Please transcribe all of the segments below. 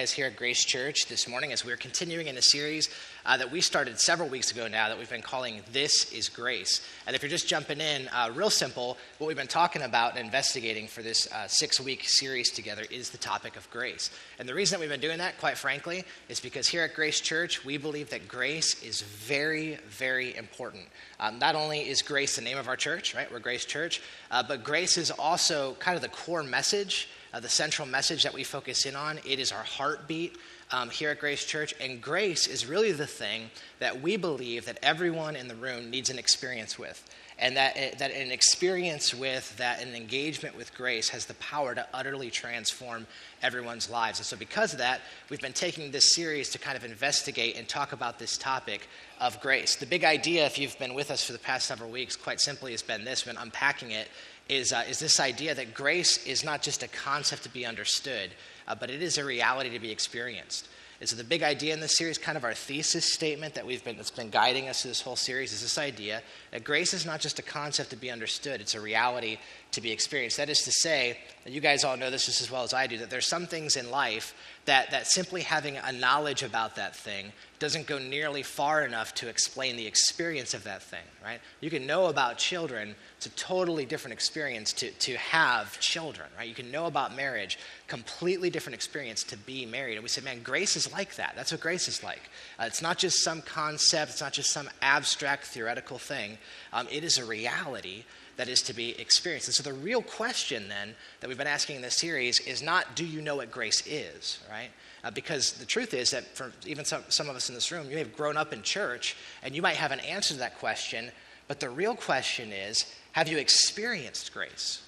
guys here at Grace Church this morning as we're continuing in a series uh, that we started several weeks ago now that we've been calling This is Grace. And if you're just jumping in, uh, real simple, what we've been talking about and investigating for this uh, six week series together is the topic of grace. And the reason that we've been doing that, quite frankly, is because here at Grace Church, we believe that grace is very, very important. Um, not only is grace the name of our church, right? We're Grace Church, uh, but grace is also kind of the core message uh, the central message that we focus in on. It is our heartbeat um, here at Grace Church, and grace is really the thing that we believe that everyone in the room needs an experience with. And that, eh, that an experience with, that an engagement with grace has the power to utterly transform everyone's lives. And so, because of that, we've been taking this series to kind of investigate and talk about this topic of grace. The big idea, if you've been with us for the past several weeks, quite simply has been this, we've been unpacking it, is, uh, is this idea that grace is not just a concept to be understood, uh, but it is a reality to be experienced. And so the big idea in this series, kind of our thesis statement that we've been that's been guiding us through this whole series, is this idea that grace is not just a concept to be understood; it's a reality to be experienced. That is to say, and you guys all know this just as well as I do, that there's some things in life that that simply having a knowledge about that thing doesn't go nearly far enough to explain the experience of that thing. Right? You can know about children, it's a totally different experience to, to have children, right? You can know about marriage, completely different experience to be married. And we say, man, grace is like that. That's what grace is like. Uh, it's not just some concept, it's not just some abstract theoretical thing. Um, it is a reality that is to be experienced. And so the real question then that we've been asking in this series is not, do you know what grace is, right? Uh, because the truth is that for even some, some of us in this room, you may have grown up in church and you might have an answer to that question, but the real question is, have you experienced grace?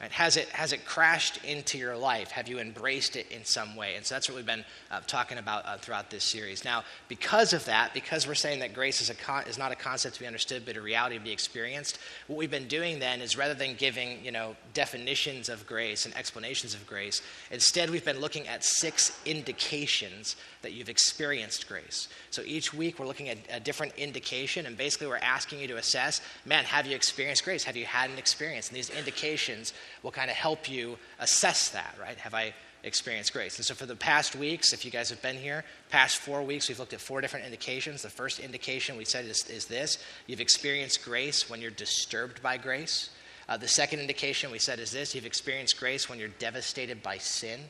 Right? Has, it, has it crashed into your life? Have you embraced it in some way? And so that's what we've been uh, talking about uh, throughout this series. Now, because of that, because we're saying that grace is, a con- is not a concept to be understood, but a reality to be experienced, what we've been doing then is rather than giving you know, definitions of grace and explanations of grace, instead we've been looking at six indications that you've experienced grace. So each week we're looking at a different indication, and basically we're asking you to assess man, have you experienced grace? Have you had an experience? And these indications will kind of help you assess that, right? Have I experienced grace? And so for the past weeks, if you guys have been here, past four weeks, we've looked at four different indications. The first indication we said is, is this you've experienced grace when you're disturbed by grace. Uh, the second indication we said is this you've experienced grace when you're devastated by sin.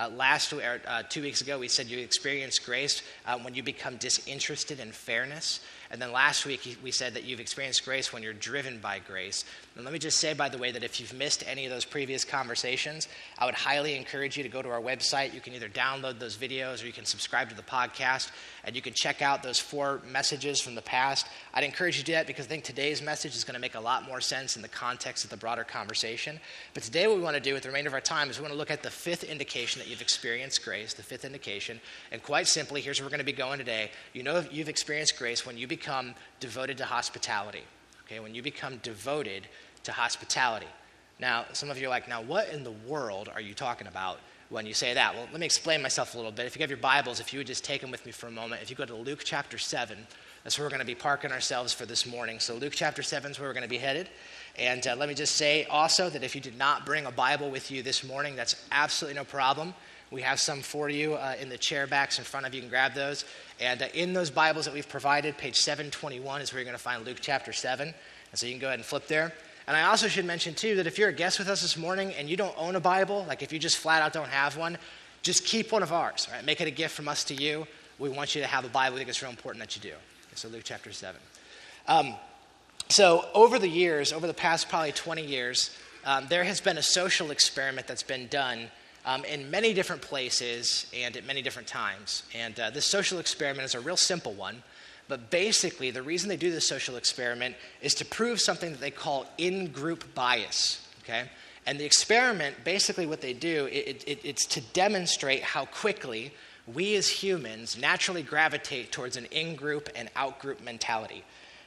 Uh, last uh, two weeks ago, we said you experience grace uh, when you become disinterested in fairness. And then last week, we said that you've experienced grace when you're driven by grace. And let me just say, by the way, that if you've missed any of those previous conversations, I would highly encourage you to go to our website. You can either download those videos or you can subscribe to the podcast and you can check out those four messages from the past. I'd encourage you to do that because I think today's message is going to make a lot more sense in the context of the broader conversation. But today, what we want to do with the remainder of our time is we want to look at the fifth indication that you've experienced grace, the fifth indication. And quite simply, here's where we're going to be going today. You know you've experienced grace when you become devoted to hospitality. Okay, when you become devoted to hospitality. Now, some of you are like, now what in the world are you talking about when you say that? Well, let me explain myself a little bit. If you have your Bibles, if you would just take them with me for a moment. If you go to Luke chapter 7, that's where we're going to be parking ourselves for this morning. So, Luke chapter 7 is where we're going to be headed. And uh, let me just say also that if you did not bring a Bible with you this morning, that's absolutely no problem. We have some for you uh, in the chair backs in front of you. You can grab those. And uh, in those Bibles that we've provided, page 721 is where you're going to find Luke chapter 7. And so you can go ahead and flip there. And I also should mention, too, that if you're a guest with us this morning and you don't own a Bible, like if you just flat out don't have one, just keep one of ours, right? Make it a gift from us to you. We want you to have a Bible. We think it's real important that you do. So, Luke chapter 7. Um, so, over the years, over the past probably 20 years, um, there has been a social experiment that's been done um, in many different places and at many different times. And uh, this social experiment is a real simple one. But basically, the reason they do this social experiment is to prove something that they call in group bias. Okay? And the experiment, basically, what they do, it, it, it's to demonstrate how quickly we as humans naturally gravitate towards an in group and out group mentality.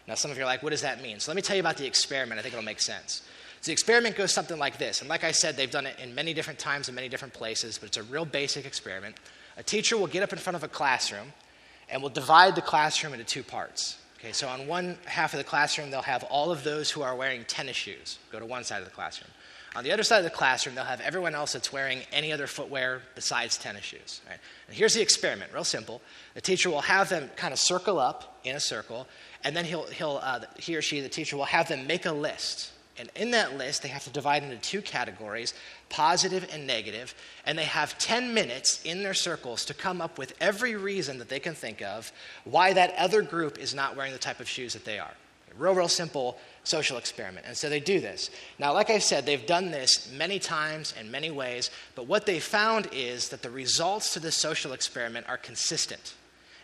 Now, some of you are like, what does that mean? So, let me tell you about the experiment. I think it'll make sense. So the experiment goes something like this. And like I said, they've done it in many different times in many different places, but it's a real basic experiment. A teacher will get up in front of a classroom and will divide the classroom into two parts. Okay, so on one half of the classroom, they'll have all of those who are wearing tennis shoes go to one side of the classroom. On the other side of the classroom, they'll have everyone else that's wearing any other footwear besides tennis shoes. Right? And here's the experiment, real simple. The teacher will have them kind of circle up in a circle, and then he'll, he'll, uh, he or she, the teacher, will have them make a list. And in that list, they have to divide into two categories positive and negative, and they have 10 minutes in their circles to come up with every reason that they can think of why that other group is not wearing the type of shoes that they are. Real, real simple social experiment. And so they do this. Now, like I said, they've done this many times in many ways, but what they found is that the results to this social experiment are consistent.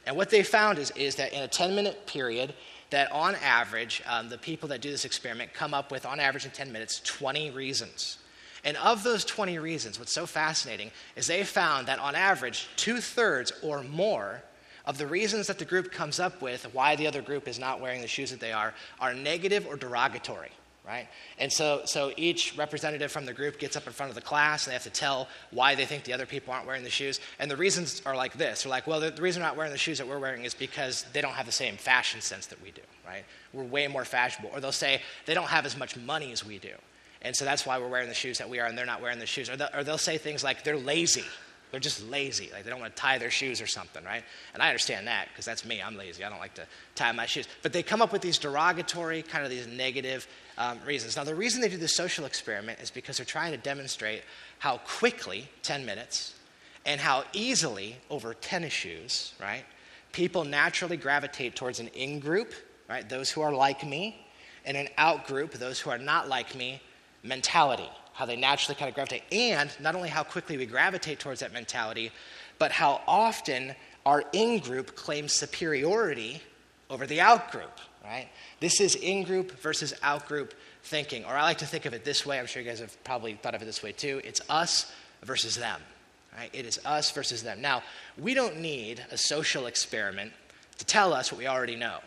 And what they found is, is that in a 10 minute period, that on average, um, the people that do this experiment come up with, on average in 10 minutes, 20 reasons. And of those 20 reasons, what's so fascinating is they found that on average, two thirds or more of the reasons that the group comes up with why the other group is not wearing the shoes that they are are negative or derogatory right? And so so each representative from the group gets up in front of the class and they have to tell why they think the other people aren't wearing the shoes. And the reasons are like this. They're like well the, the reason they're not wearing the shoes that we're wearing is because they don't have the same fashion sense that we do right? We're way more fashionable. Or they'll say they don't have as much money as we do. And so that's why we're wearing the shoes that we are and they're not wearing the shoes. Or, or they'll say things like they're lazy they're just lazy. Like they don't want to tie their shoes or something, right? And I understand that because that's me. I'm lazy. I don't like to tie my shoes. But they come up with these derogatory, kind of these negative um, reasons. Now, the reason they do this social experiment is because they're trying to demonstrate how quickly, 10 minutes, and how easily over tennis shoes, right, people naturally gravitate towards an in group, right, those who are like me, and an out group, those who are not like me, mentality how they naturally kind of gravitate, and not only how quickly we gravitate towards that mentality, but how often our in group claims superiority over the out group, right? This is in group versus out group thinking. Or I like to think of it this way. I'm sure you guys have probably thought of it this way too. It's us versus them, right? It is us versus them. Now, we don't need a social experiment to tell us what we already know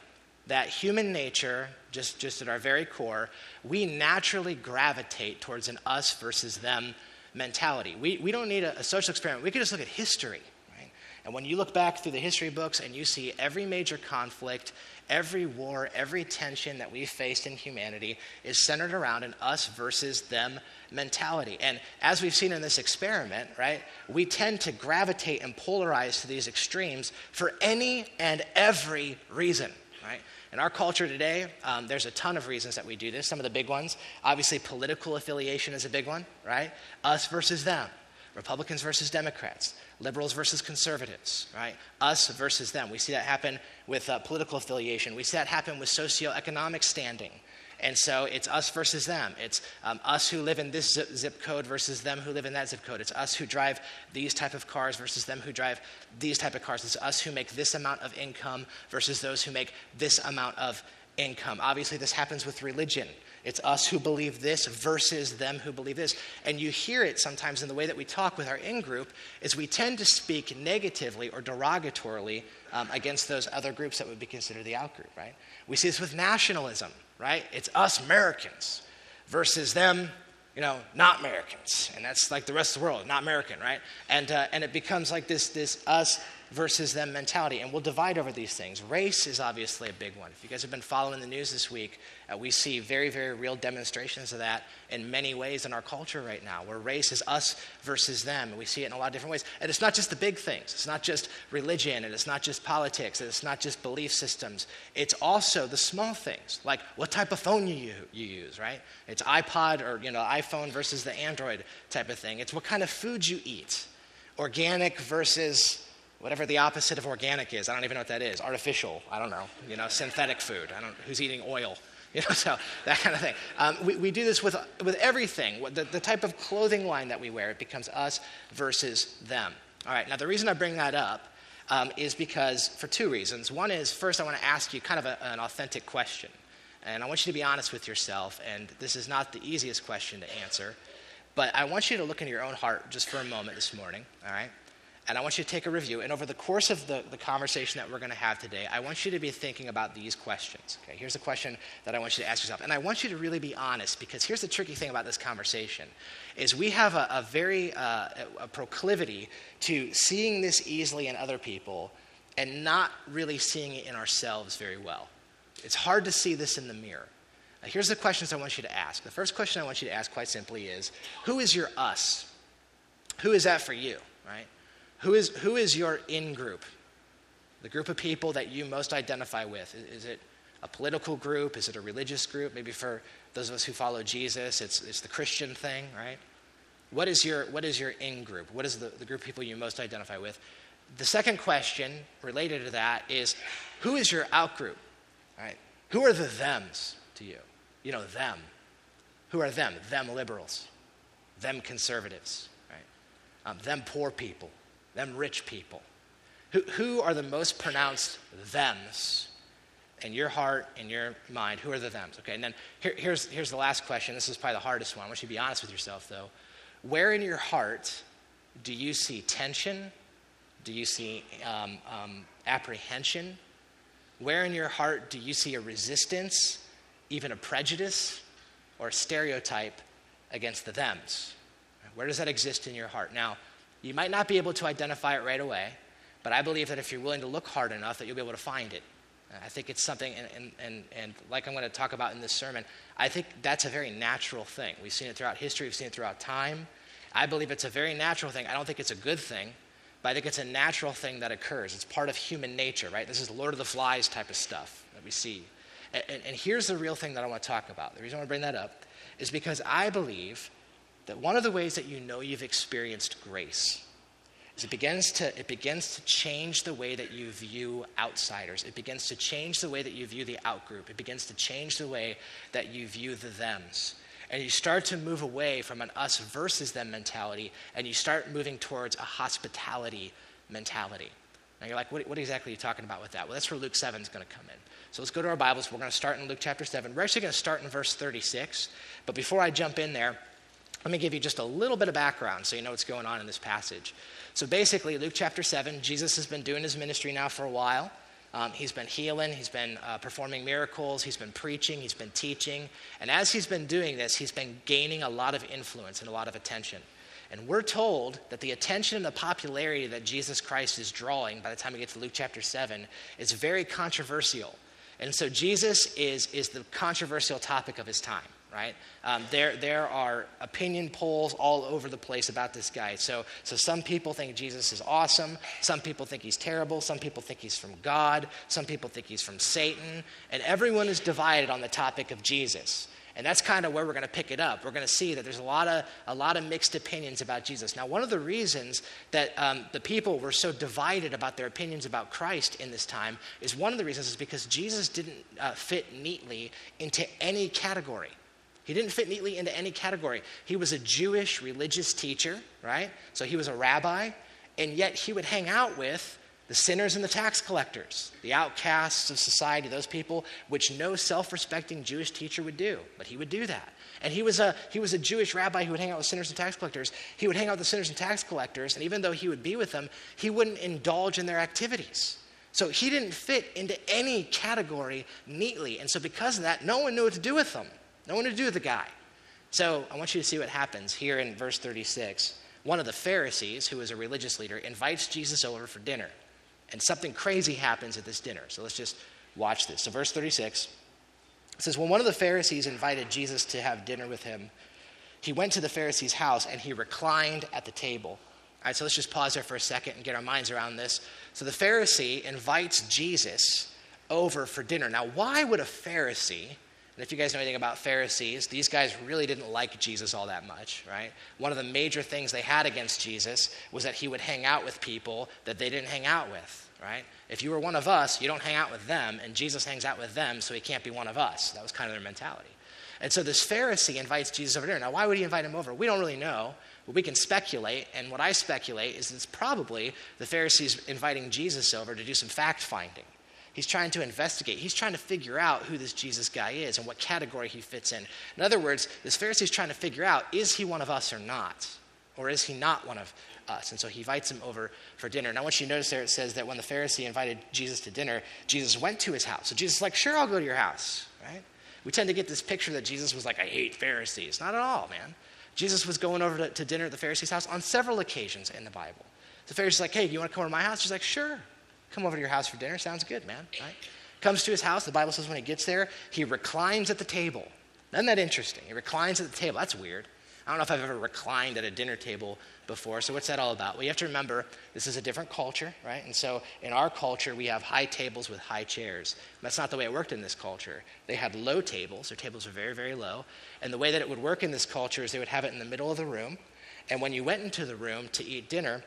that human nature, just, just at our very core, we naturally gravitate towards an us versus them mentality. We, we don't need a, a social experiment. We can just look at history. Right? And when you look back through the history books and you see every major conflict, every war, every tension that we've faced in humanity is centered around an us versus them mentality. And as we've seen in this experiment, right, we tend to gravitate and polarize to these extremes for any and every reason. Right? In our culture today, um, there's a ton of reasons that we do this. Some of the big ones, obviously, political affiliation is a big one, right? Us versus them, Republicans versus Democrats, liberals versus conservatives, right? Us versus them. We see that happen with uh, political affiliation. We see that happen with socioeconomic standing. And so it's us versus them. It's um, us who live in this zip, code versus them who live in that zip code. It's us who drive these type of cars versus them who drive these type of cars. It's us who make this amount of income versus those who make this amount of income. Obviously, this happens with religion. It's us who believe this versus them who believe this. And you hear it sometimes in the way that we talk with our in group is we tend to speak negatively or derogatorily um, against those other groups that would be considered the out group, right? We see this with nationalism right? It's us Americans versus them, you know, not Americans. And that's like the rest of the world, not American, right? And, uh, and it becomes like this, this us versus them mentality. And we'll divide over these things. Race is obviously a big one. If you guys have been following the news this week, uh, we see very, very real demonstrations of that in many ways in our culture right now, where race is us versus them. And we see it in a lot of different ways. And it's not just the big things, it's not just religion, and it's not just politics, and it's not just belief systems. It's also the small things, like what type of phone you, you use, right? It's iPod or, you know, iPhone versus the Android type of thing. It's what kind of food you eat, organic versus whatever the opposite of organic is. I don't even know what that is. Artificial. I don't know. You know, synthetic food. I don't. Who's eating oil? You know, so that kind of thing. Um, we, we do this with with everything. The, the type of clothing line that we wear, it becomes us versus them. All right. Now the reason I bring that up um, is because for two reasons. One is first, I want to ask you kind of a, an authentic question, and I want you to be honest with yourself. And this is not the easiest question to answer. But I want you to look into your own heart just for a moment this morning, all right? And I want you to take a review. And over the course of the, the conversation that we're going to have today, I want you to be thinking about these questions. Okay, here's a question that I want you to ask yourself. And I want you to really be honest because here's the tricky thing about this conversation is we have a, a very uh, a proclivity to seeing this easily in other people and not really seeing it in ourselves very well. It's hard to see this in the mirror. Now, here's the questions I want you to ask. The first question I want you to ask, quite simply, is Who is your us? Who is that for you, right? Who is, who is your in group? The group of people that you most identify with. Is it a political group? Is it a religious group? Maybe for those of us who follow Jesus, it's, it's the Christian thing, right? What is your, what is your in group? What is the, the group of people you most identify with? The second question related to that is who is your out group? Right? Who are the thems to you? You know, them. Who are them? Them liberals, them conservatives, right? Um, them poor people, them rich people. Who, who are the most pronounced thems in your heart, in your mind? Who are the thems? Okay, and then here, here's, here's the last question. This is probably the hardest one. I want you to be honest with yourself, though. Where in your heart do you see tension? Do you see um, um, apprehension? Where in your heart do you see a resistance, even a prejudice, or a stereotype against the thems? Where does that exist in your heart? Now, you might not be able to identify it right away, but I believe that if you're willing to look hard enough, that you'll be able to find it. I think it's something, and, and, and, and, like I'm going to talk about in this sermon, I think that's a very natural thing. We've seen it throughout history, we've seen it throughout time. I believe it's a very natural thing. I don't think it's a good thing, but I think it's a natural thing that occurs. It's part of human nature, right? This is Lord of the Flies type of stuff that we see. And, and, and here's the real thing that I want to talk about. The reason I want to bring that up is because I believe that one of the ways that you know you've experienced grace is it begins to it begins to change the way that you view outsiders. It begins to change the way that you view the outgroup. It begins to change the way that you view the thems. And you start to move away from an us versus them mentality, and you start moving towards a hospitality mentality. Now you're like, what, what exactly are you talking about with that? Well, that's where Luke 7 is going to come in. So let's go to our Bibles. We're going to start in Luke chapter 7. We're actually going to start in verse 36. But before I jump in there, let me give you just a little bit of background so you know what's going on in this passage. So basically, Luke chapter 7, Jesus has been doing his ministry now for a while. Um, he's been healing, he's been uh, performing miracles, he's been preaching, he's been teaching. And as he's been doing this, he's been gaining a lot of influence and a lot of attention. And we're told that the attention and the popularity that Jesus Christ is drawing by the time we get to Luke chapter 7 is very controversial. And so Jesus is, is the controversial topic of his time right? Um, there, there are opinion polls all over the place about this guy. So, so some people think Jesus is awesome. Some people think he's terrible. Some people think he's from God. Some people think he's from Satan. And everyone is divided on the topic of Jesus. And that's kind of where we're going to pick it up. We're going to see that there's a lot of, a lot of mixed opinions about Jesus. Now, one of the reasons that um, the people were so divided about their opinions about Christ in this time is one of the reasons is because Jesus didn't uh, fit neatly into any category. He didn't fit neatly into any category. He was a Jewish religious teacher, right? So he was a rabbi, and yet he would hang out with the sinners and the tax collectors, the outcasts of society, those people which no self respecting Jewish teacher would do. But he would do that. And he was, a, he was a Jewish rabbi who would hang out with sinners and tax collectors. He would hang out with the sinners and tax collectors, and even though he would be with them, he wouldn't indulge in their activities. So he didn't fit into any category neatly. And so, because of that, no one knew what to do with him. No one to do with the guy. So I want you to see what happens here in verse 36. One of the Pharisees, who is a religious leader, invites Jesus over for dinner. And something crazy happens at this dinner. So let's just watch this. So, verse 36 says, When one of the Pharisees invited Jesus to have dinner with him, he went to the Pharisee's house and he reclined at the table. All right, so let's just pause there for a second and get our minds around this. So the Pharisee invites Jesus over for dinner. Now, why would a Pharisee and if you guys know anything about Pharisees, these guys really didn't like Jesus all that much, right? One of the major things they had against Jesus was that he would hang out with people that they didn't hang out with, right? If you were one of us, you don't hang out with them, and Jesus hangs out with them, so he can't be one of us. That was kind of their mentality. And so this Pharisee invites Jesus over dinner. Now, why would he invite him over? We don't really know, but we can speculate. And what I speculate is it's probably the Pharisees inviting Jesus over to do some fact finding. He's trying to investigate. He's trying to figure out who this Jesus guy is and what category he fits in. In other words, this Pharisee is trying to figure out is he one of us or not? Or is he not one of us? And so he invites him over for dinner. Now, I want you to notice there it says that when the Pharisee invited Jesus to dinner, Jesus went to his house. So Jesus is like, sure, I'll go to your house, right? We tend to get this picture that Jesus was like, I hate Pharisees. Not at all, man. Jesus was going over to, to dinner at the Pharisee's house on several occasions in the Bible. The Pharisee's like, hey, do you want to come over to my house? He's like, sure come over to your house for dinner. Sounds good, man. Right? Comes to his house, the Bible says when he gets there, he reclines at the table. Isn't that interesting? He reclines at the table. That's weird. I don't know if I've ever reclined at a dinner table before. So, what's that all about? Well, you have to remember this is a different culture, right? And so, in our culture, we have high tables with high chairs. That's not the way it worked in this culture. They had low tables, their tables were very, very low. And the way that it would work in this culture is they would have it in the middle of the room. And when you went into the room to eat dinner,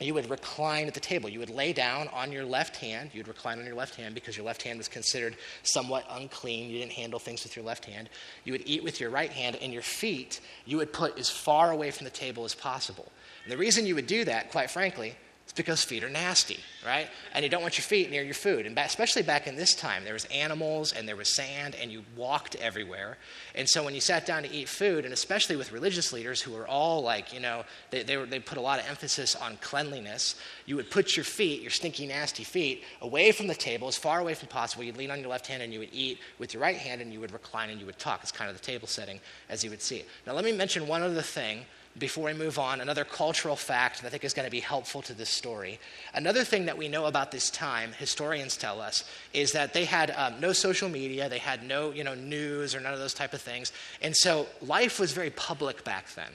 you would recline at the table. You would lay down on your left hand. You'd recline on your left hand because your left hand was considered somewhat unclean. You didn't handle things with your left hand. You would eat with your right hand, and your feet you would put as far away from the table as possible. And the reason you would do that, quite frankly, because feet are nasty, right? And you don't want your feet near your food. And especially back in this time, there was animals and there was sand and you walked everywhere. And so when you sat down to eat food, and especially with religious leaders who were all like, you know, they, they, were, they put a lot of emphasis on cleanliness, you would put your feet, your stinky, nasty feet, away from the table, as far away from possible. You'd lean on your left hand and you would eat with your right hand and you would recline and you would talk. It's kind of the table setting as you would see. Now, let me mention one other thing before we move on, another cultural fact that I think is going to be helpful to this story. Another thing that we know about this time, historians tell us, is that they had um, no social media, they had no you know, news or none of those type of things. And so life was very public back then.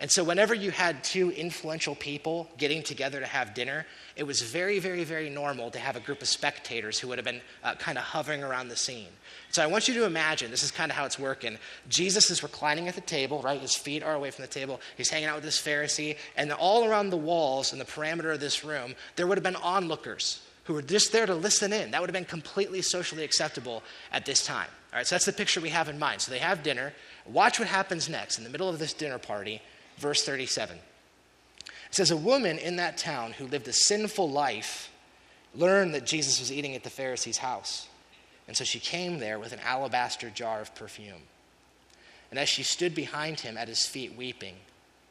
And so, whenever you had two influential people getting together to have dinner, it was very, very, very normal to have a group of spectators who would have been uh, kind of hovering around the scene. So, I want you to imagine this is kind of how it's working. Jesus is reclining at the table, right? His feet are away from the table. He's hanging out with this Pharisee. And all around the walls and the perimeter of this room, there would have been onlookers who were just there to listen in. That would have been completely socially acceptable at this time. All right, so that's the picture we have in mind. So, they have dinner. Watch what happens next. In the middle of this dinner party, verse 37. It says, A woman in that town who lived a sinful life learned that Jesus was eating at the Pharisee's house. And so she came there with an alabaster jar of perfume. And as she stood behind him at his feet weeping,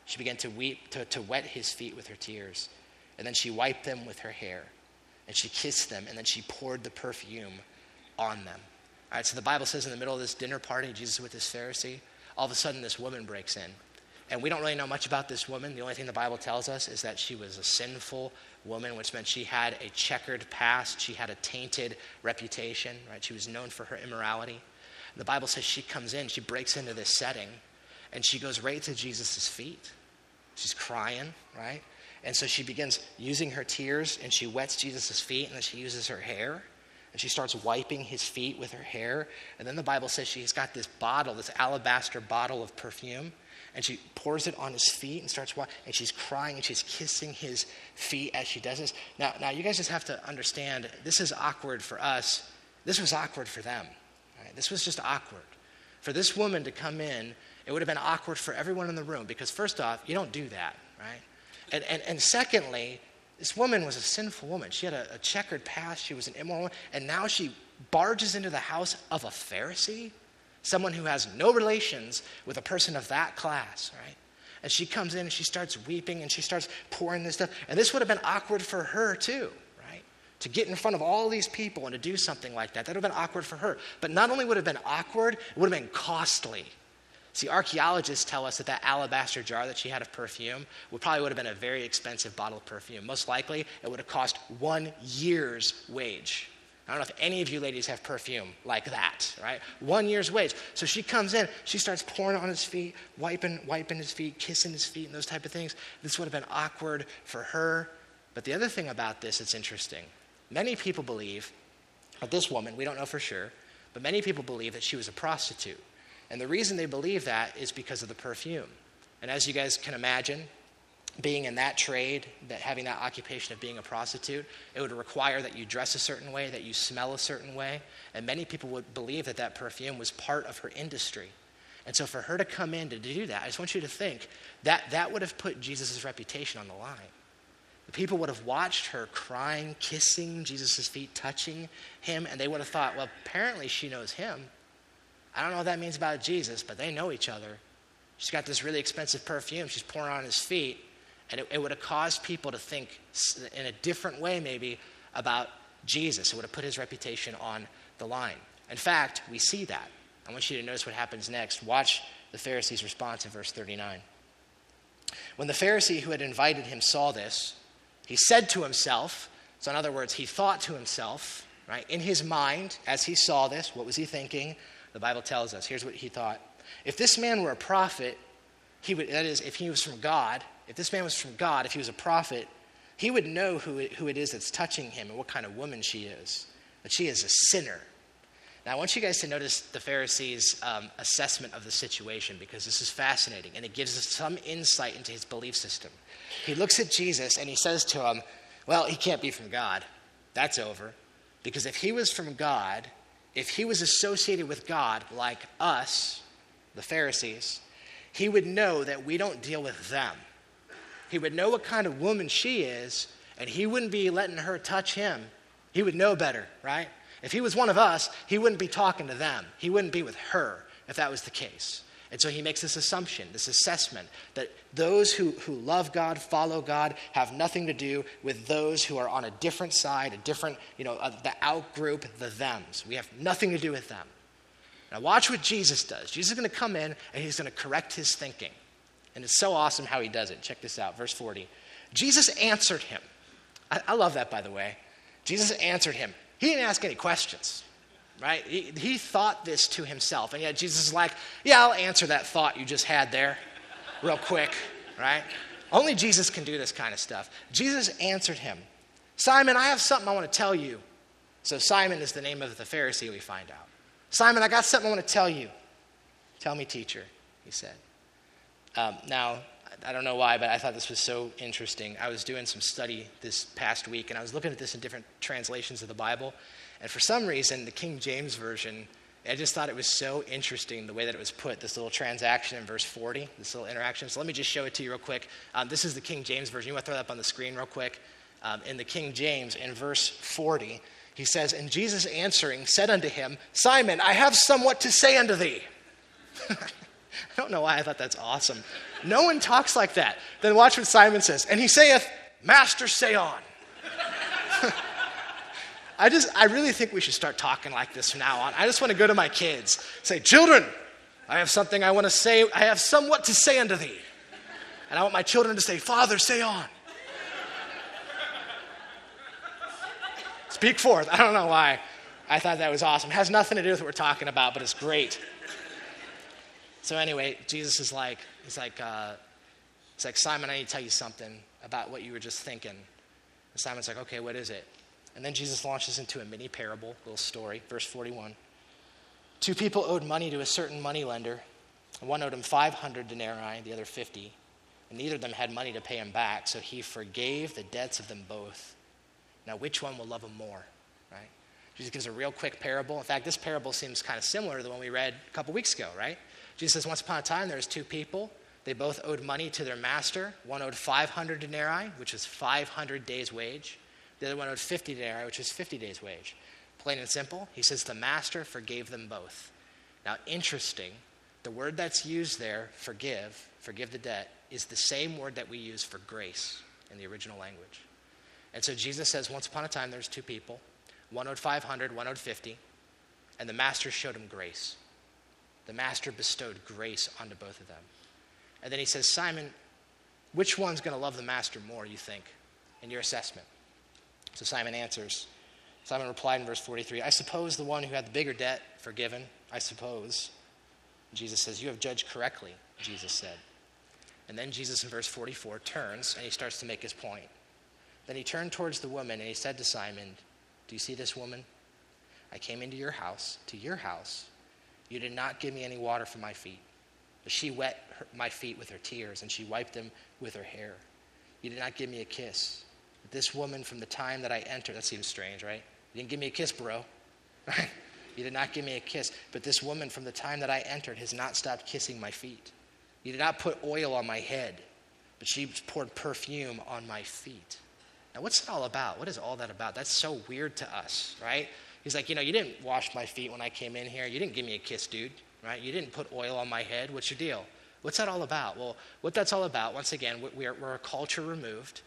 she began to weep, to, to wet his feet with her tears. And then she wiped them with her hair. And she kissed them, and then she poured the perfume on them. All right, so the Bible says in the middle of this dinner party, Jesus with this Pharisee, all of a sudden this woman breaks in. And we don't really know much about this woman. The only thing the Bible tells us is that she was a sinful woman, which meant she had a checkered past. She had a tainted reputation, right? She was known for her immorality. The Bible says she comes in, she breaks into this setting, and she goes right to Jesus' feet. She's crying, right? And so she begins using her tears and she wets Jesus' feet, and then she uses her hair and she starts wiping his feet with her hair. And then the Bible says she's got this bottle, this alabaster bottle of perfume, and she pours it on his feet and starts walking, and she's crying and she's kissing his feet as she does this. Now, now you guys just have to understand this is awkward for us. This was awkward for them. Right? This was just awkward. For this woman to come in, it would have been awkward for everyone in the room because, first off, you don't do that, right? And, and, and secondly, this woman was a sinful woman. She had a, a checkered past, she was an immoral woman, and now she barges into the house of a Pharisee someone who has no relations with a person of that class, right? And she comes in and she starts weeping and she starts pouring this stuff. And this would have been awkward for her too, right? To get in front of all these people and to do something like that. That would have been awkward for her. But not only would have been awkward, it would have been costly. See, archaeologists tell us that that alabaster jar that she had of perfume would probably would have been a very expensive bottle of perfume. Most likely, it would have cost one year's wage I don't know if any of you ladies have perfume like that, right? One year's wage. So she comes in, she starts pouring on his feet, wiping, wiping his feet, kissing his feet, and those type of things. This would have been awkward for her. But the other thing about this that's interesting, many people believe that this woman, we don't know for sure, but many people believe that she was a prostitute. And the reason they believe that is because of the perfume. And as you guys can imagine, being in that trade, that having that occupation of being a prostitute, it would require that you dress a certain way, that you smell a certain way. And many people would believe that that perfume was part of her industry. And so for her to come in to do that, I just want you to think that that would have put Jesus' reputation on the line. The people would have watched her crying, kissing Jesus' feet, touching him, and they would have thought, well, apparently she knows him. I don't know what that means about Jesus, but they know each other. She's got this really expensive perfume she's pouring on his feet. And it, it would have caused people to think in a different way, maybe, about Jesus. It would have put his reputation on the line. In fact, we see that. I want you to notice what happens next. Watch the Pharisee's response in verse 39. When the Pharisee who had invited him saw this, he said to himself, so in other words, he thought to himself, right? In his mind, as he saw this, what was he thinking? The Bible tells us. Here's what he thought. If this man were a prophet, he would, that is, if he was from God, if this man was from God, if he was a prophet, he would know who it, who it is that's touching him and what kind of woman she is. But she is a sinner. Now, I want you guys to notice the Pharisees' um, assessment of the situation because this is fascinating and it gives us some insight into his belief system. He looks at Jesus and he says to him, Well, he can't be from God. That's over. Because if he was from God, if he was associated with God like us, the Pharisees, he would know that we don't deal with them. He would know what kind of woman she is, and he wouldn't be letting her touch him. He would know better, right? If he was one of us, he wouldn't be talking to them. He wouldn't be with her if that was the case. And so he makes this assumption, this assessment, that those who, who love God, follow God, have nothing to do with those who are on a different side, a different, you know, the out group, the thems. We have nothing to do with them. Now, watch what Jesus does. Jesus is going to come in and he's going to correct his thinking. And it's so awesome how he does it. Check this out, verse 40. Jesus answered him. I, I love that, by the way. Jesus answered him. He didn't ask any questions right? He, he thought this to himself. And yet Jesus is like, yeah, I'll answer that thought you just had there real quick, right? Only Jesus can do this kind of stuff. Jesus answered him, Simon, I have something I want to tell you. So Simon is the name of the Pharisee we find out. Simon, I got something I want to tell you. Tell me, teacher, he said. Um, now, I don't know why, but I thought this was so interesting. I was doing some study this past week, and I was looking at this in different translations of the Bible. And for some reason, the King James Version, I just thought it was so interesting the way that it was put, this little transaction in verse 40, this little interaction. So let me just show it to you real quick. Um, this is the King James Version. You want to throw that up on the screen real quick? Um, in the King James, in verse 40, he says, And Jesus answering said unto him, Simon, I have somewhat to say unto thee. I don't know why I thought that's awesome. No one talks like that. Then watch what Simon says. And he saith, Master, say on. I just, I really think we should start talking like this from now on. I just want to go to my kids, say, Children, I have something I want to say, I have somewhat to say unto thee. And I want my children to say, Father, say on. Speak forth. I don't know why. I thought that was awesome. It has nothing to do with what we're talking about, but it's great. So anyway, Jesus is like, he's like, uh, he's like, Simon, I need to tell you something about what you were just thinking. And Simon's like, okay, what is it? And then Jesus launches into a mini parable, little story, verse 41. Two people owed money to a certain money lender. One owed him 500 denarii, the other 50. And neither of them had money to pay him back, so he forgave the debts of them both. Now, which one will love him more? Right? Jesus gives a real quick parable. In fact, this parable seems kind of similar to the one we read a couple weeks ago, right? Jesus says, Once upon a time, there was two people. They both owed money to their master. One owed 500 denarii, which is 500 days' wage. The other one owed 50 denarii, which is 50 days' wage. Plain and simple, he says the master forgave them both. Now, interesting, the word that's used there, forgive, forgive the debt, is the same word that we use for grace in the original language. And so Jesus says, once upon a time, there's two people. One owed 500, one owed 50, and the master showed him grace. The master bestowed grace onto both of them. And then he says, Simon, which one's going to love the master more, you think, in your assessment? So Simon answers. Simon replied in verse 43 I suppose the one who had the bigger debt forgiven, I suppose. Jesus says, You have judged correctly, Jesus said. And then Jesus in verse 44 turns and he starts to make his point. Then he turned towards the woman and he said to Simon, Do you see this woman? I came into your house, to your house. You did not give me any water for my feet, but she wet her, my feet with her tears and she wiped them with her hair. You did not give me a kiss this woman from the time that I entered, that seems strange, right? You didn't give me a kiss, bro. You did not give me a kiss. But this woman from the time that I entered has not stopped kissing my feet. You did not put oil on my head, but she poured perfume on my feet. Now, what's that all about? What is all that about? That's so weird to us, right? He's like, you know, you didn't wash my feet when I came in here. You didn't give me a kiss, dude, right? You didn't put oil on my head. What's your deal? What's that all about? Well, what that's all about, once again, we're, we're a culture removed.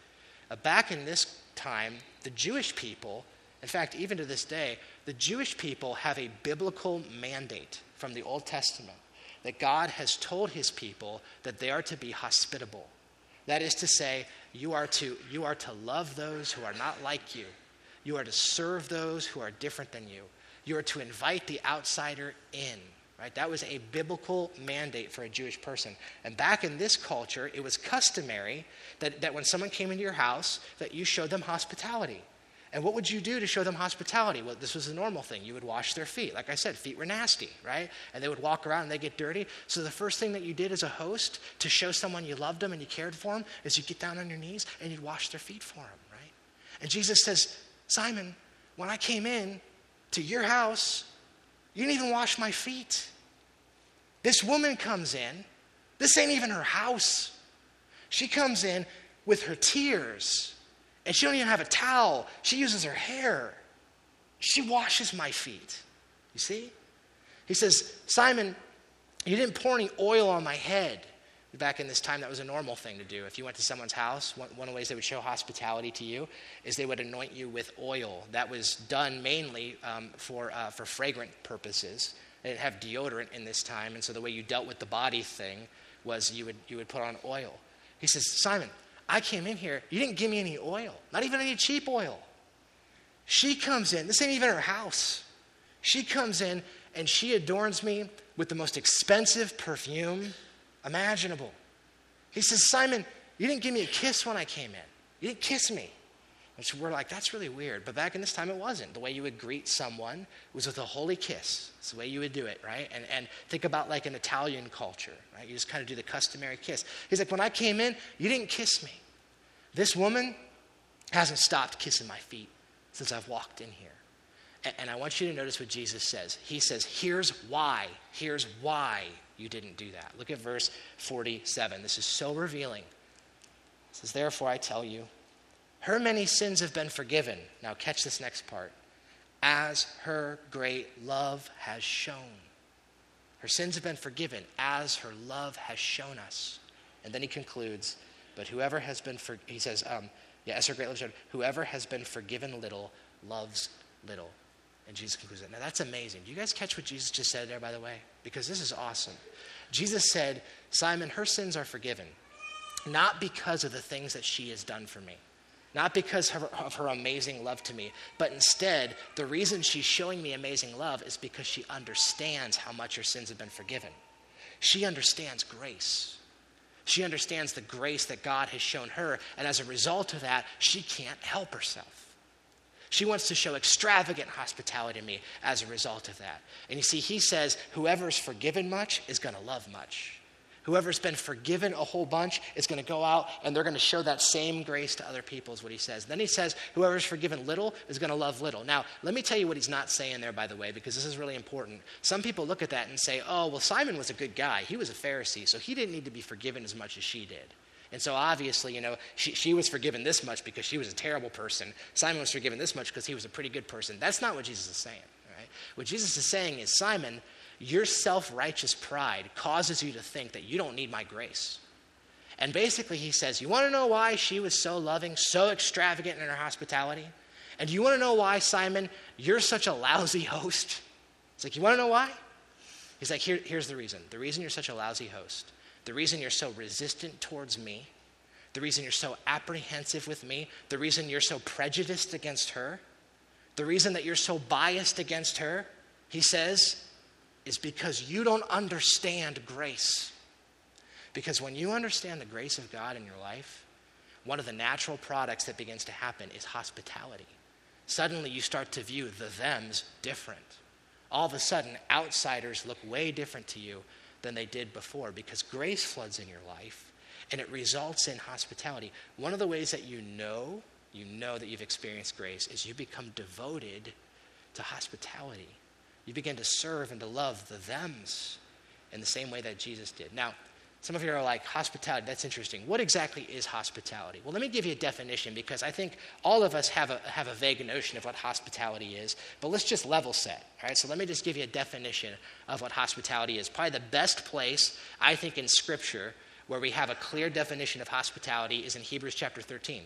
Uh, back in this time, the Jewish people, in fact, even to this day, the Jewish people have a biblical mandate from the Old Testament that God has told his people that they are to be hospitable. That is to say, you are to, you are to love those who are not like you. You are to serve those who are different than you. You are to invite the outsider in. Right? That was a biblical mandate for a Jewish person. And back in this culture, it was customary that, that when someone came into your house, that you showed them hospitality. And what would you do to show them hospitality? Well, this was a normal thing. You would wash their feet. Like I said, feet were nasty, right? And they would walk around and they get dirty. So the first thing that you did as a host to show someone you loved them and you cared for them is you get down on your knees and you'd wash their feet for them, right? And Jesus says, Simon, when I came in to your house, you didn't even wash my feet. This woman comes in. This ain't even her house. She comes in with her tears, and she don't even have a towel. She uses her hair. She washes my feet. You see? He says, Simon, you didn't pour any oil on my head. Back in this time, that was a normal thing to do. If you went to someone's house, one, one of the ways they would show hospitality to you is they would anoint you with oil. That was done mainly um, for, uh, for fragrant purposes. They didn't have deodorant in this time, and so the way you dealt with the body thing was you would, you would put on oil. He says, Simon, I came in here, you didn't give me any oil, not even any cheap oil. She comes in, this ain't even her house. She comes in and she adorns me with the most expensive perfume imaginable. He says, Simon, you didn't give me a kiss when I came in. You didn't kiss me. Which we're like, that's really weird. But back in this time, it wasn't. The way you would greet someone was with a holy kiss. It's the way you would do it, right? And, and think about like an Italian culture, right? You just kind of do the customary kiss. He's like, when I came in, you didn't kiss me. This woman hasn't stopped kissing my feet since I've walked in here. And, I want you to notice what Jesus says. He says, here's why. Here's why you didn't do that. Look at verse 47. This is so revealing. It says, Therefore, I tell you, her many sins have been forgiven. Now, catch this next part. As her great love has shown. Her sins have been forgiven as her love has shown us. And then he concludes, But whoever has been, for, he says, um, yeah, as her great love shown, whoever has been forgiven little loves little. And Jesus concludes it. Now that's amazing. Do you guys catch what Jesus just said there, by the way? Because this is awesome. Jesus said, Simon, her sins are forgiven, not because of the things that she has done for me, not because of her, of her amazing love to me, but instead, the reason she's showing me amazing love is because she understands how much her sins have been forgiven. She understands grace. She understands the grace that God has shown her, and as a result of that, she can't help herself. She wants to show extravagant hospitality to me as a result of that. And you see, he says, whoever's forgiven much is going to love much. Whoever's been forgiven a whole bunch is going to go out and they're going to show that same grace to other people, is what he says. Then he says, whoever's forgiven little is going to love little. Now, let me tell you what he's not saying there, by the way, because this is really important. Some people look at that and say, oh, well, Simon was a good guy. He was a Pharisee, so he didn't need to be forgiven as much as she did. And so obviously, you know, she, she was forgiven this much because she was a terrible person. Simon was forgiven this much because he was a pretty good person. That's not what Jesus is saying. Right? What Jesus is saying is, Simon, your self righteous pride causes you to think that you don't need my grace. And basically, he says, You want to know why she was so loving, so extravagant in her hospitality? And you want to know why, Simon, you're such a lousy host? It's like, You want to know why? He's like, Here, Here's the reason. The reason you're such a lousy host the reason you're so resistant towards me, the reason you're so apprehensive with me, the reason you're so prejudiced against her, the reason that you're so biased against her, he says, is because you don't understand grace. Because when you understand the grace of God in your life, one of the natural products that begins to happen is hospitality. Suddenly you start to view the thems different. All of a sudden, outsiders look way different to you than they did before because grace floods in your life and it results in hospitality. One of the ways that you know, you know that you've experienced grace is you become devoted to hospitality. You begin to serve and to love the thems in the same way that Jesus did. Now, some of you are like, hospitality, that's interesting. What exactly is hospitality? Well, let me give you a definition because I think all of us have a, have a vague notion of what hospitality is, but let's just level set. All right, so let me just give you a definition of what hospitality is. Probably the best place, I think, in Scripture where we have a clear definition of hospitality is in Hebrews chapter 13.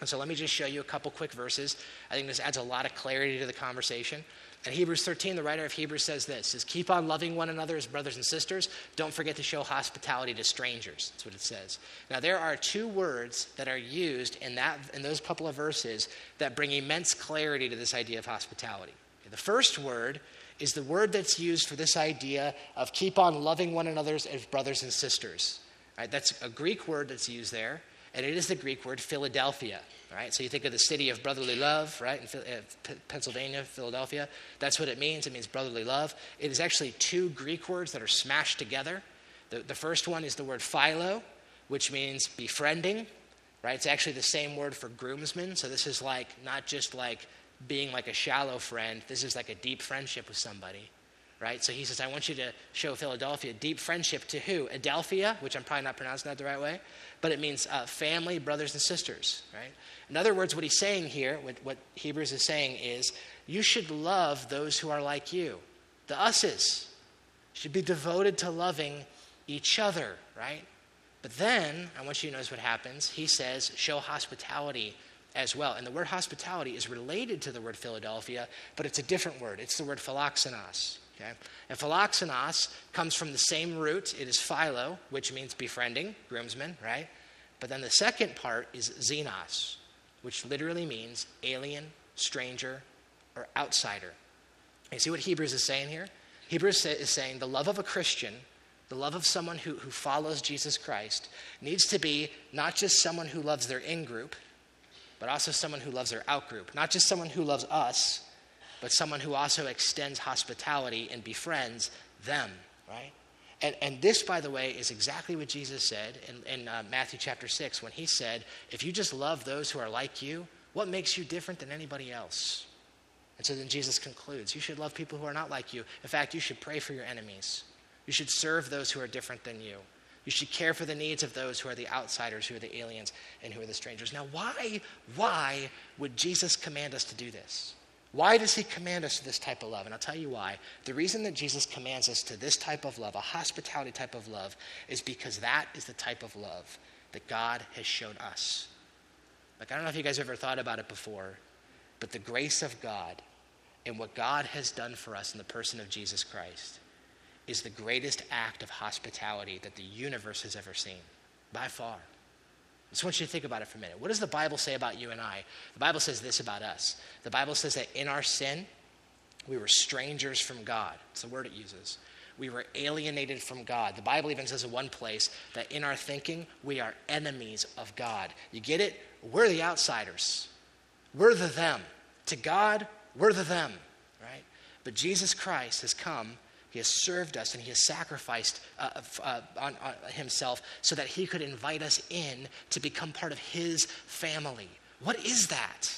And so let me just show you a couple quick verses. I think this adds a lot of clarity to the conversation. In Hebrews 13, the writer of Hebrews says this says, Keep on loving one another as brothers and sisters. Don't forget to show hospitality to strangers. That's what it says. Now, there are two words that are used in, that, in those couple of verses that bring immense clarity to this idea of hospitality. The first word is the word that's used for this idea of keep on loving one another as brothers and sisters. Right? That's a Greek word that's used there, and it is the Greek word Philadelphia. Right? So you think of the city of brotherly love, right, in uh, Pennsylvania, Philadelphia. That's what it means. It means brotherly love. It is actually two Greek words that are smashed together. The, the first one is the word philo, which means befriending, right? It's actually the same word for groomsmen. So this is like not just like being like a shallow friend. This is like a deep friendship with somebody, right? So he says, I want you to show Philadelphia deep friendship to who? Adelphia, which I'm probably not pronouncing that the right way, but it means uh, family, brothers, and sisters, right? In other words, what he's saying here, what, what Hebrews is saying is, you should love those who are like you. The us's should be devoted to loving each other, right? But then, I want you to notice what happens. He says, show hospitality as well. And the word hospitality is related to the word Philadelphia, but it's a different word. It's the word philoxenos. Okay? And philoxenos comes from the same root. It is philo, which means befriending, groomsmen, right? But then the second part is xenos, which literally means alien, stranger, or outsider. You see what Hebrews is saying here? Hebrews is saying the love of a Christian, the love of someone who, who follows Jesus Christ, needs to be not just someone who loves their in group, but also someone who loves their out group. Not just someone who loves us, but someone who also extends hospitality and befriends them, right? And, and this, by the way, is exactly what Jesus said in, in uh, Matthew chapter 6 when he said, If you just love those who are like you, what makes you different than anybody else? And so then Jesus concludes You should love people who are not like you. In fact, you should pray for your enemies. You should serve those who are different than you. You should care for the needs of those who are the outsiders, who are the aliens, and who are the strangers. Now, why, why would Jesus command us to do this? Why does he command us to this type of love? And I'll tell you why. The reason that Jesus commands us to this type of love, a hospitality type of love, is because that is the type of love that God has shown us. Like, I don't know if you guys ever thought about it before, but the grace of God and what God has done for us in the person of Jesus Christ is the greatest act of hospitality that the universe has ever seen, by far. I just want you to think about it for a minute. What does the Bible say about you and I? The Bible says this about us. The Bible says that in our sin, we were strangers from God. It's the word it uses. We were alienated from God. The Bible even says in one place that in our thinking, we are enemies of God. You get it? We're the outsiders. We're the them. To God, we're the them, right? But Jesus Christ has come he has served us and he has sacrificed uh, uh, on, on himself so that he could invite us in to become part of his family. What is that?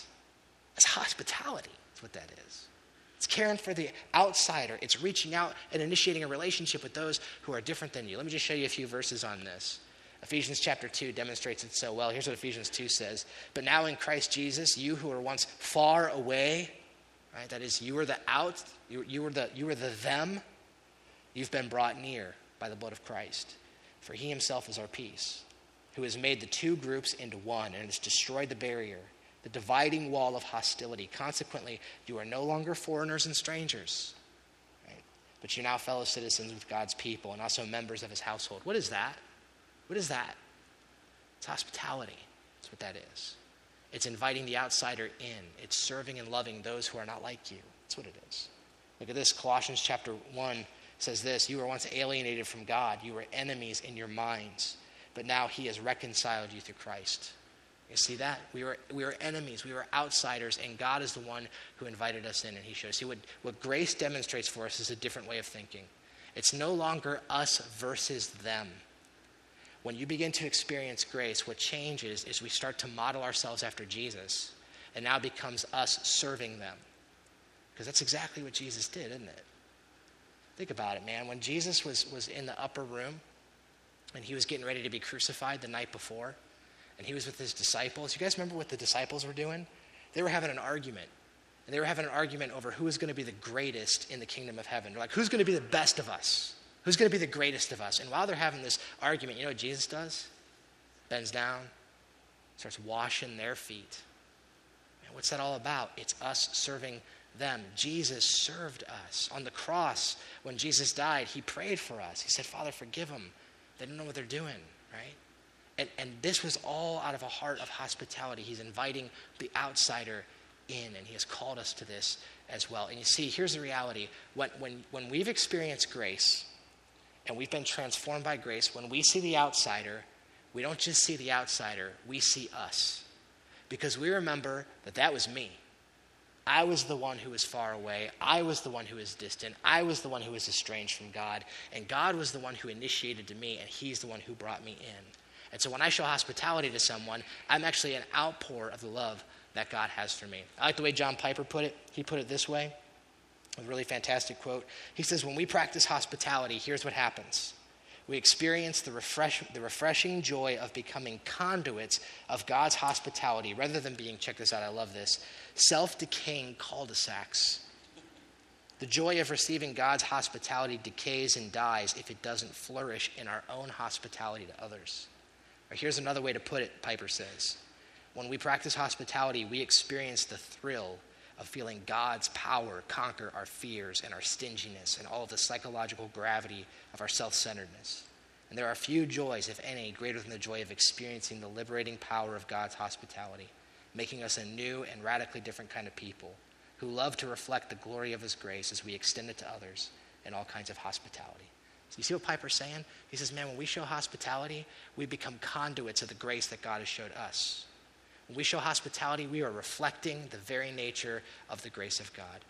It's hospitality. That's what that is. It's caring for the outsider. It's reaching out and initiating a relationship with those who are different than you. Let me just show you a few verses on this. Ephesians chapter 2 demonstrates it so well. Here's what Ephesians 2 says But now in Christ Jesus, you who were once far away, right? That is, you were the out, you, you, were, the, you were the them, You've been brought near by the blood of Christ, for he himself is our peace, who has made the two groups into one and has destroyed the barrier, the dividing wall of hostility. Consequently, you are no longer foreigners and strangers, right? but you're now fellow citizens with God's people and also members of his household. What is that? What is that? It's hospitality. That's what that is. It's inviting the outsider in. It's serving and loving those who are not like you. That's what it is. Look at this Colossians chapter 1 says this You were once alienated from God, you were enemies in your minds, but now He has reconciled you through Christ. You see that? We were, we were enemies, we were outsiders, and God is the one who invited us in, and He shows. See, what, what grace demonstrates for us is a different way of thinking. It's no longer us versus them. When you begin to experience grace, what changes is we start to model ourselves after Jesus, and now becomes us serving them. Because that's exactly what Jesus did, isn't it? Think about it, man. When Jesus was, was in the upper room and he was getting ready to be crucified the night before, and he was with his disciples, you guys remember what the disciples were doing? They were having an argument. And they were having an argument over who was going to be the greatest in the kingdom of heaven. They're like, who's going to be the best of us? Who's going to be the greatest of us? And while they're having this argument, you know what Jesus does? Bends down, starts washing their feet. And what's that all about? It's us serving them. Jesus served us. On the cross, when Jesus died, he prayed for us. He said, Father, forgive them. They don't know what they're doing, right? And, and this was all out of a heart of hospitality. He's inviting the outsider in, and he has called us to this as well. And you see, here's the reality when, when, when we've experienced grace and we've been transformed by grace, when we see the outsider, we don't just see the outsider, we see us. Because we remember that that was me. I was the one who was far away. I was the one who was distant. I was the one who was estranged from God. And God was the one who initiated to me, and He's the one who brought me in. And so when I show hospitality to someone, I'm actually an outpour of the love that God has for me. I like the way John Piper put it. He put it this way a really fantastic quote. He says, When we practice hospitality, here's what happens. We experience the, refresh, the refreshing joy of becoming conduits of God's hospitality rather than being, check this out, I love this, self decaying cul de sacs. The joy of receiving God's hospitality decays and dies if it doesn't flourish in our own hospitality to others. Or here's another way to put it, Piper says. When we practice hospitality, we experience the thrill of feeling God's power conquer our fears and our stinginess and all of the psychological gravity of our self centeredness. And there are few joys, if any, greater than the joy of experiencing the liberating power of God's hospitality, making us a new and radically different kind of people who love to reflect the glory of His grace as we extend it to others in all kinds of hospitality. So you see what Piper's saying? He says, man, when we show hospitality, we become conduits of the grace that God has showed us. When we show hospitality, we are reflecting the very nature of the grace of God.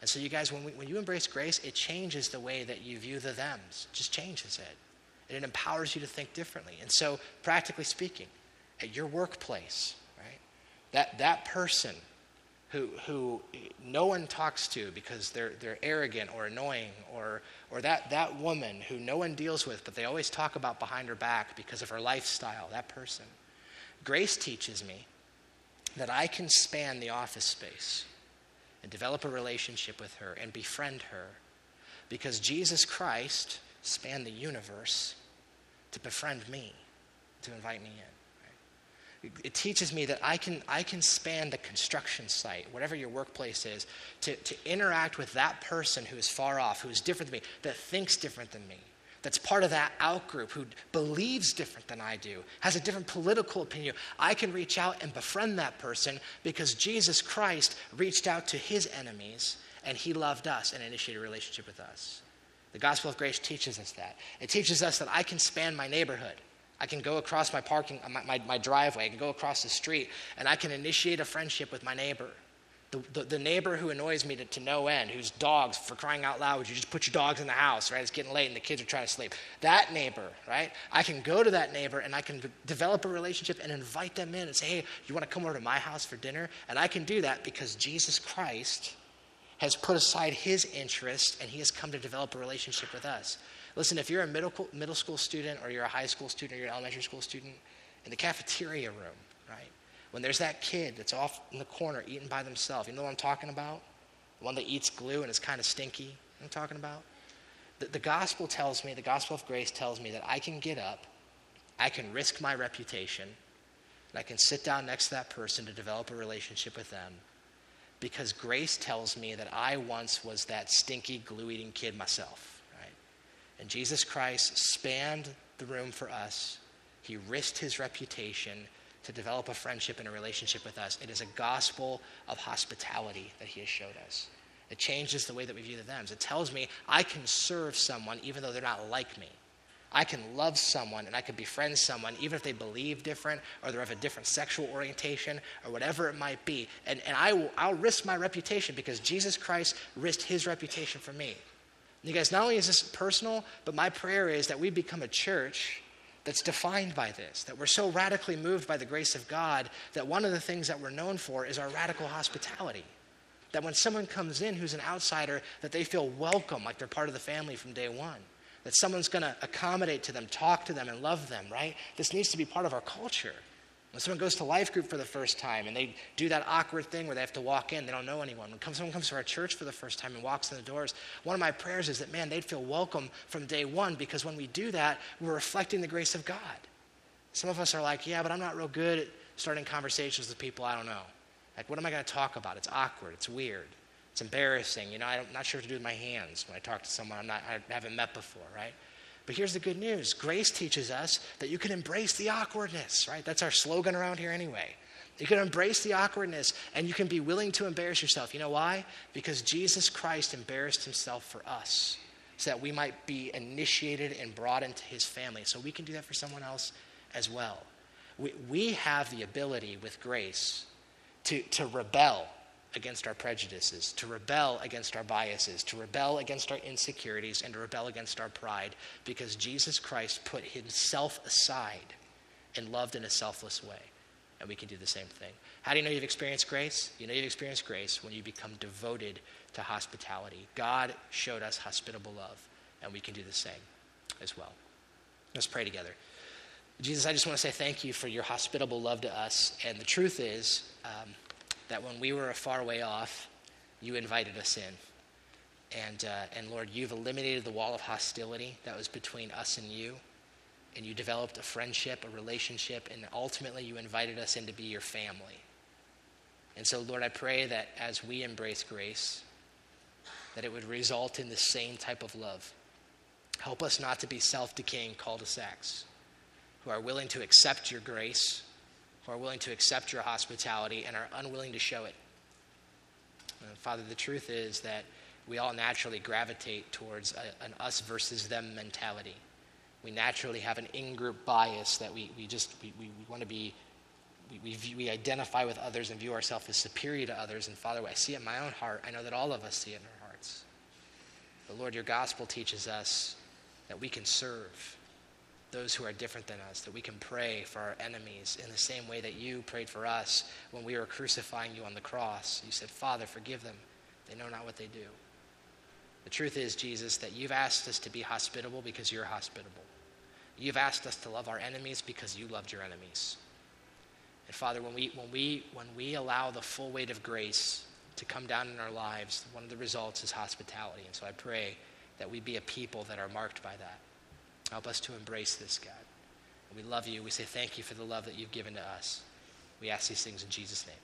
And so, you guys, when, we, when you embrace grace, it changes the way that you view the thems. It just changes it. And it empowers you to think differently. And so, practically speaking, at your workplace, right, that, that person who, who no one talks to because they're, they're arrogant or annoying, or, or that, that woman who no one deals with, but they always talk about behind her back because of her lifestyle, that person. Grace teaches me that I can span the office space and develop a relationship with her and befriend her because Jesus Christ spanned the universe to befriend me, to invite me in. It teaches me that I can, I can span the construction site, whatever your workplace is, to, to interact with that person who is far off, who is different than me, that thinks different than me, that's part of that outgroup who believes different than I do, has a different political opinion, I can reach out and befriend that person because Jesus Christ reached out to his enemies and he loved us and initiated a relationship with us. The gospel of grace teaches us that. It teaches us that I can span my neighborhood. I can go across my parking, my, my, my driveway, I can go across the street, and I can initiate a friendship with my neighbor. The, the, the, neighbor who annoys me to, to no end, whose dogs, for crying out loud, would you just put your dogs in the house, right? It's getting late and the kids are trying to sleep. That neighbor, right? I can go to that neighbor and I can develop a relationship and invite them in and say, hey, you want to come over to my house for dinner? And I can do that because Jesus Christ has put aside his interest and he has come to develop a relationship with us. Listen, if you're a middle, middle school student or you're a high school student or you're an elementary school student, in the cafeteria room? When there's that kid that's off in the corner eating by themselves, you know what I'm talking about? The one that eats glue and is kind of stinky. I'm talking about? The, the gospel tells me, the gospel of grace tells me that I can get up, I can risk my reputation, and I can sit down next to that person to develop a relationship with them because grace tells me that I once was that stinky, glue eating kid myself. Right? And Jesus Christ spanned the room for us. He risked his reputation to develop a friendship and a relationship with us. It is a gospel of hospitality that he has showed us. It changes the way that we view the thems. It tells me I can serve someone even though they're not like me. I can love someone and I can befriend someone even if they believe different or they're of a different sexual orientation or whatever it might be. And, and I will, I'll risk my reputation because Jesus Christ risked his reputation for me. And you guys, not only is this personal, but my prayer is that we become a church that's defined by this, that we're so radically moved by the grace of God that one of the things that we're known for is our radical hospitality. That when someone comes in who's an outsider, that they feel welcome, like they're part of the family from day one. That someone's going to accommodate to them, talk to them, and love them, right? This needs to be part of our culture. When someone goes to life group for the first time and they do that awkward thing where they have to walk in, they don't know anyone. When someone comes to our church for the first time and walks in the doors, one of my prayers is that, man, they'd feel welcome from day one because when we do that, we're reflecting the grace of God. Some of us are like, yeah, but I'm not real good at starting conversations with people I don't know. Like, what am I going to talk about? It's awkward, it's weird. It's embarrassing. You know, I'm not sure what to do with my hands when I talk to someone I'm not, I haven't met before, right? But here's the good news grace teaches us that you can embrace the awkwardness, right? That's our slogan around here anyway. You can embrace the awkwardness and you can be willing to embarrass yourself. You know why? Because Jesus Christ embarrassed himself for us so that we might be initiated and brought into his family. So we can do that for someone else as well. We, we have the ability with grace to, to rebel against our prejudices, to rebel against our biases, to rebel against our insecurities, and to rebel against our pride because Jesus Christ put himself aside and loved in a selfless way. And we can do the same thing. How do you know you've experienced grace? You know you've experienced grace when you become devoted to hospitality. God showed us hospitable love, and we can do the same as well. Let's pray together. Jesus, I just want to say thank you for your hospitable love to us. And the truth is, um, that when we were a far way off, you invited us in. And, uh, and Lord, you've eliminated the wall of hostility that was between us and you. And you developed a friendship, a relationship, and ultimately you invited us in to be your family. And so, Lord, I pray that as we embrace grace, that it would result in the same type of love. Help us not to be self decaying cul de sacs who are willing to accept your grace who are willing to accept your hospitality and are unwilling to show it. Uh, Father, the truth is that we all naturally gravitate towards a, an us versus them mentality. We naturally have an in group bias that we, we just we, we, we want to be, we, we, view, we identify with others and view ourselves as superior to others. And Father, I see it in my own heart. I know that all of us see it in our hearts. But Lord, your gospel teaches us that we can serve those who are different than us, that we can pray for our enemies in the same way that you prayed for us when we were crucifying you on the cross. You said, Father, forgive them. They know not what they do. The truth is, Jesus, that you've asked us to be hospitable because you're hospitable. You've asked us to love our enemies because you loved your enemies. And Father, when we, when we, when we allow the full weight of grace to come down in our lives, one of the results is hospitality. And so I pray that we be a people that are marked by that. Help us to embrace this, God. we love you. We say thank you for the love that you've given to us. We ask these things in Jesus' name.